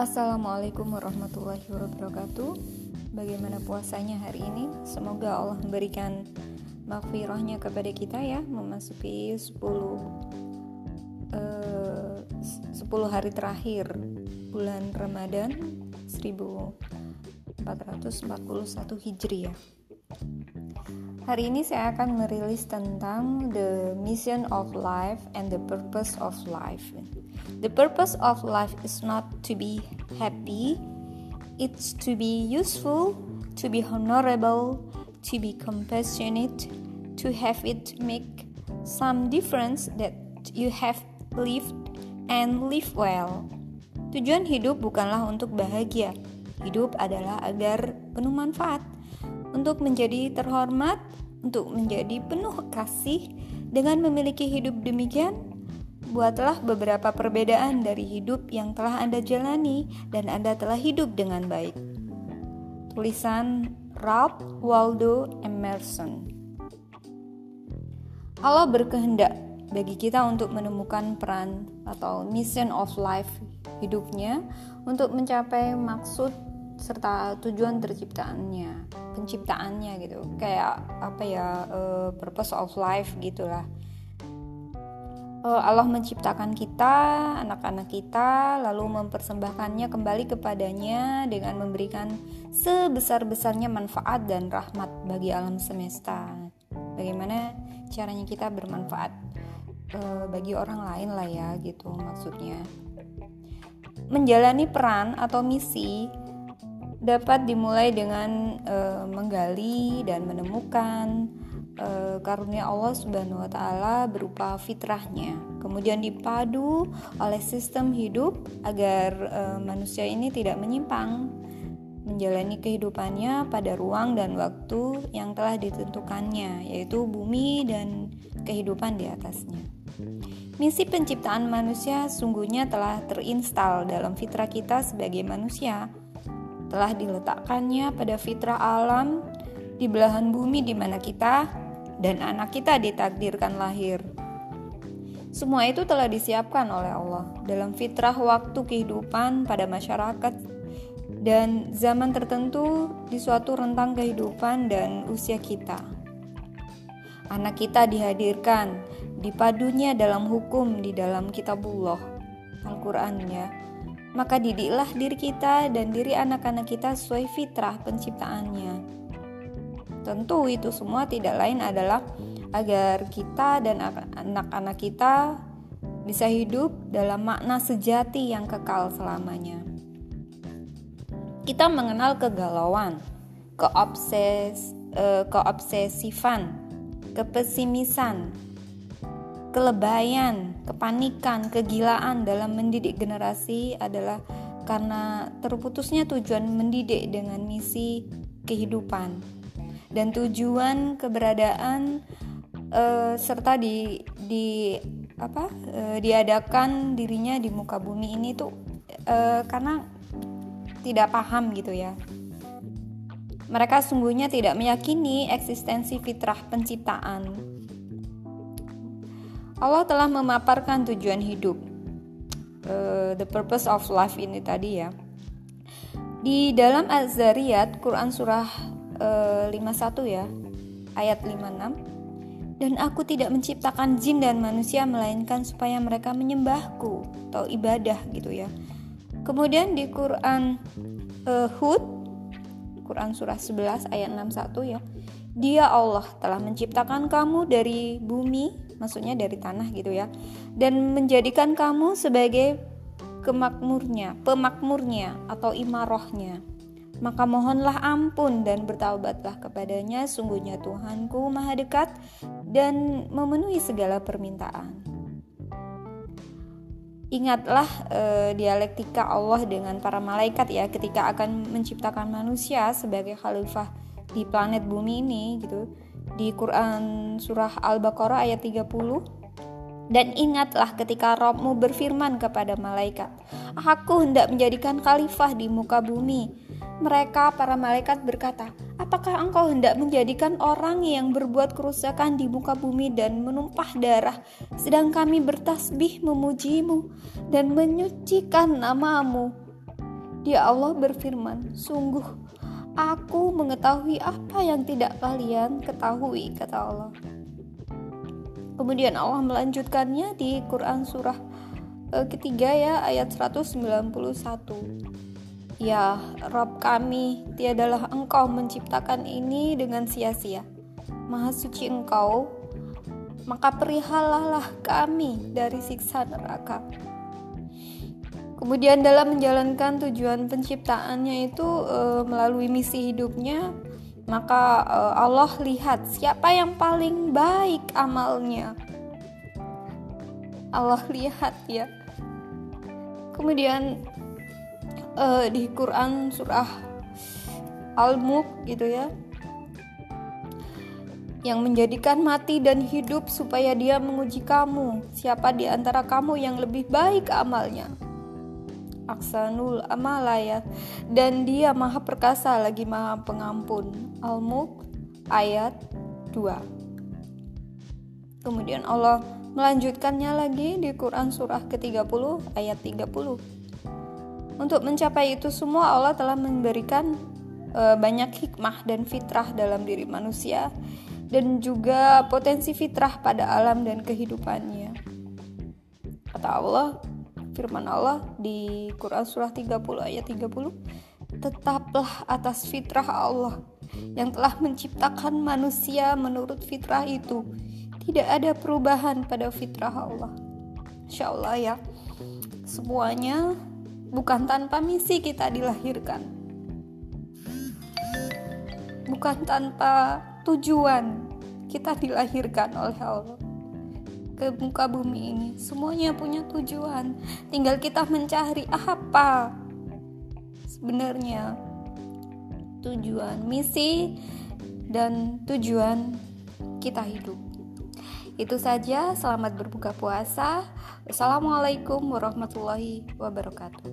Assalamualaikum warahmatullahi wabarakatuh Bagaimana puasanya hari ini? Semoga Allah memberikan makfirahnya kepada kita ya Memasuki 10 uh, 10 hari terakhir bulan Ramadan 1441 Hijriah Hari ini saya akan merilis tentang the mission of life and the purpose of life. The purpose of life is not to be happy, it's to be useful, to be honorable, to be compassionate, to have it make some difference that you have lived and live well. Tujuan hidup bukanlah untuk bahagia. Hidup adalah agar penuh manfaat, untuk menjadi terhormat, untuk menjadi penuh kasih dengan memiliki hidup demikian, buatlah beberapa perbedaan dari hidup yang telah Anda jalani dan Anda telah hidup dengan baik. Tulisan Ralph Waldo Emerson. Allah berkehendak bagi kita untuk menemukan peran atau mission of life hidupnya untuk mencapai maksud serta tujuan terciptaannya penciptaannya gitu. Kayak apa ya uh, purpose of life gitulah Allah menciptakan kita anak-anak kita lalu mempersembahkannya kembali kepadanya dengan memberikan sebesar-besarnya manfaat dan rahmat bagi alam semesta. Bagaimana caranya kita bermanfaat uh, bagi orang lain lah ya gitu maksudnya. Menjalani peran atau misi dapat dimulai dengan uh, menggali dan menemukan uh, karunia Allah Subhanahu wa taala berupa fitrahnya. Kemudian dipadu oleh sistem hidup agar uh, manusia ini tidak menyimpang menjalani kehidupannya pada ruang dan waktu yang telah ditentukannya, yaitu bumi dan kehidupan di atasnya. Misi penciptaan manusia sungguhnya telah terinstal dalam fitrah kita sebagai manusia telah diletakkannya pada fitrah alam di belahan bumi di mana kita dan anak kita ditakdirkan lahir. Semua itu telah disiapkan oleh Allah dalam fitrah waktu kehidupan pada masyarakat dan zaman tertentu di suatu rentang kehidupan dan usia kita. Anak kita dihadirkan dipadunya dalam hukum di dalam kitabullah Al-Quran ya maka didiklah diri kita dan diri anak-anak kita sesuai fitrah penciptaannya. Tentu itu semua tidak lain adalah agar kita dan anak-anak kita bisa hidup dalam makna sejati yang kekal selamanya. Kita mengenal kegalauan, keobses, eh, keobsesifan, kepesimisan, kelebayan, kepanikan, kegilaan dalam mendidik generasi adalah karena terputusnya tujuan mendidik dengan misi kehidupan dan tujuan keberadaan uh, serta di di apa uh, diadakan dirinya di muka bumi ini tuh uh, karena tidak paham gitu ya. Mereka sungguhnya tidak meyakini eksistensi fitrah penciptaan Allah telah memaparkan tujuan hidup, uh, the purpose of life ini tadi ya. Di dalam Az-Zariyat, Quran surah uh, 51 ya, ayat 56. Dan aku tidak menciptakan jin dan manusia melainkan supaya mereka menyembahku atau ibadah gitu ya. Kemudian di Quran uh, Hud, Quran surah 11 ayat 61 ya. Dia Allah telah menciptakan kamu dari bumi maksudnya dari tanah gitu ya dan menjadikan kamu sebagai kemakmurnya pemakmurnya atau imarohnya maka mohonlah ampun dan bertaubatlah kepadanya sungguhnya Tuhanku maha dekat dan memenuhi segala permintaan Ingatlah e, dialektika Allah dengan para malaikat ya ketika akan menciptakan manusia sebagai khalifah di planet bumi ini gitu di Quran surah Al-Baqarah ayat 30 dan ingatlah ketika Robmu berfirman kepada malaikat, Aku hendak menjadikan khalifah di muka bumi. Mereka, para malaikat berkata, Apakah engkau hendak menjadikan orang yang berbuat kerusakan di muka bumi dan menumpah darah, sedang kami bertasbih memujimu dan menyucikan namamu? Dia Allah berfirman, "Sungguh aku mengetahui apa yang tidak kalian ketahui," kata Allah. Kemudian Allah melanjutkannya di Quran surah eh, ketiga ya ayat 191. Ya, Rob kami, tiadalah engkau menciptakan ini dengan sia-sia. Maha suci engkau, maka perihalalah kami dari siksa neraka. Kemudian dalam menjalankan tujuan penciptaannya itu e, melalui misi hidupnya, maka uh, Allah lihat siapa yang paling baik amalnya. Allah lihat ya. Kemudian uh, di Quran surah Al-Mulk gitu ya. Yang menjadikan mati dan hidup supaya dia menguji kamu, siapa di antara kamu yang lebih baik amalnya? Aksanul amalaya dan dia maha perkasa lagi maha pengampun. Al-Mulk ayat 2 kemudian Allah melanjutkannya lagi di Quran surah ke-30 ayat 30 untuk mencapai itu semua Allah telah memberikan e, banyak hikmah dan fitrah dalam diri manusia dan juga potensi fitrah pada alam dan kehidupannya. Kata Allah firman Allah di Quran surah 30 ayat 30 tetaplah atas fitrah Allah yang telah menciptakan manusia menurut fitrah itu. Tidak ada perubahan pada fitrah Allah. Insya Allah ya semuanya bukan tanpa misi kita dilahirkan bukan tanpa tujuan kita dilahirkan oleh Allah ke muka bumi ini. Semuanya punya tujuan. Tinggal kita mencari apa sebenarnya tujuan, misi dan tujuan kita hidup. Itu saja, selamat berbuka puasa. Wassalamualaikum warahmatullahi wabarakatuh.